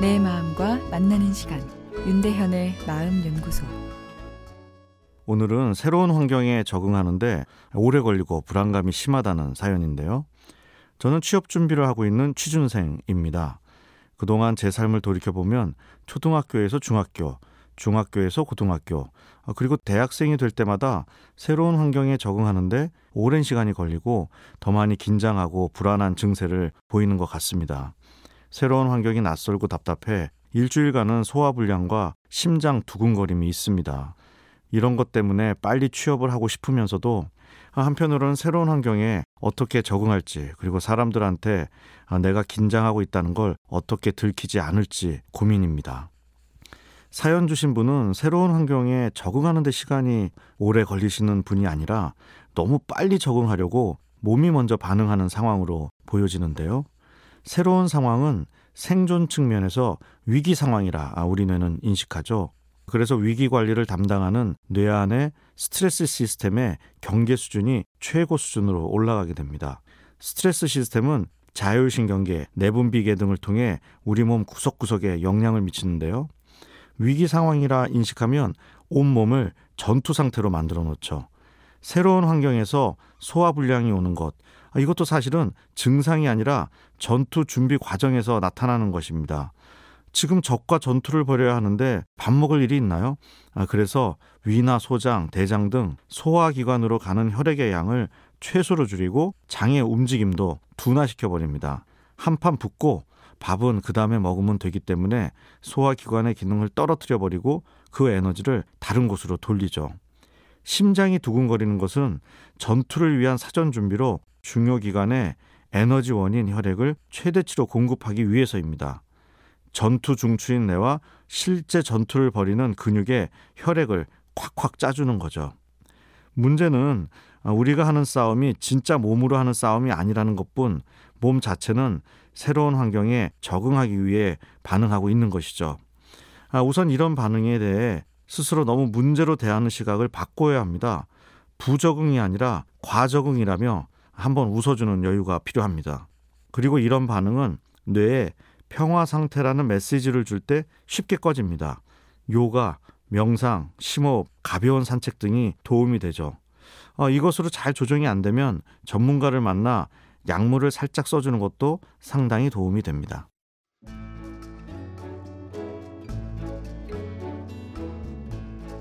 내 마음과 만나는 시간 윤대현의 마음 연구소 오늘은 새로운 환경에 적응하는데 오래 걸리고 불안감이 심하다는 사연인데요. 저는 취업 준비를 하고 있는 취준생입니다. 그동안 제 삶을 돌이켜보면 초등학교에서 중학교, 중학교에서 고등학교, 그리고 대학생이 될 때마다 새로운 환경에 적응하는데 오랜 시간이 걸리고 더 많이 긴장하고 불안한 증세를 보이는 것 같습니다. 새로운 환경이 낯설고 답답해 일주일간은 소화불량과 심장 두근거림이 있습니다. 이런 것 때문에 빨리 취업을 하고 싶으면서도 한편으로는 새로운 환경에 어떻게 적응할지 그리고 사람들한테 내가 긴장하고 있다는 걸 어떻게 들키지 않을지 고민입니다. 사연 주신 분은 새로운 환경에 적응하는 데 시간이 오래 걸리시는 분이 아니라 너무 빨리 적응하려고 몸이 먼저 반응하는 상황으로 보여지는데요. 새로운 상황은 생존 측면에서 위기 상황이라 우리 뇌는 인식하죠. 그래서 위기 관리를 담당하는 뇌 안의 스트레스 시스템의 경계 수준이 최고 수준으로 올라가게 됩니다. 스트레스 시스템은 자율신경계, 내분비계 등을 통해 우리 몸 구석구석에 영향을 미치는데요. 위기 상황이라 인식하면 온몸을 전투 상태로 만들어 놓죠. 새로운 환경에서 소화불량이 오는 것, 아, 이것도 사실은 증상이 아니라 전투 준비 과정에서 나타나는 것입니다. 지금 적과 전투를 벌여야 하는데 밥 먹을 일이 있나요? 아, 그래서 위나 소장, 대장 등 소화기관으로 가는 혈액의 양을 최소로 줄이고 장의 움직임도 둔화시켜 버립니다. 한 판 붓고 밥은 그 다음에 먹으면 되기 때문에 소화기관의 기능을 떨어뜨려 버리고 그 에너지를 다른 곳으로 돌리죠. 심장이 두근거리는 것은 전투를 위한 사전 준비로 중요 기관에 에너지원인 혈액을 최대치로 공급하기 위해서입니다. 전투 중추인 뇌와 실제 전투를 벌이는 근육에 혈액을 콱콱 짜주는 거죠. 문제는 우리가 하는 싸움이 진짜 몸으로 하는 싸움이 아니라는 것뿐 몸 자체는 새로운 환경에 적응하기 위해 반응하고 있는 것이죠. 아, 우선 이런 반응에 대해 스스로 너무 문제로 대하는 시각을 바꿔야 합니다. 부적응이 아니라 과적응이라며 한번 웃어주는 여유가 필요합니다. 그리고 이런 반응은 뇌에 평화 상태라는 메시지를 줄 때 쉽게 꺼집니다. 요가, 명상, 심호흡, 가벼운 산책 등이 도움이 되죠. 어, 이것으로 잘 조정이 안 되면 전문가를 만나 약물을 살짝 써주는 것도 상당히 도움이 됩니다.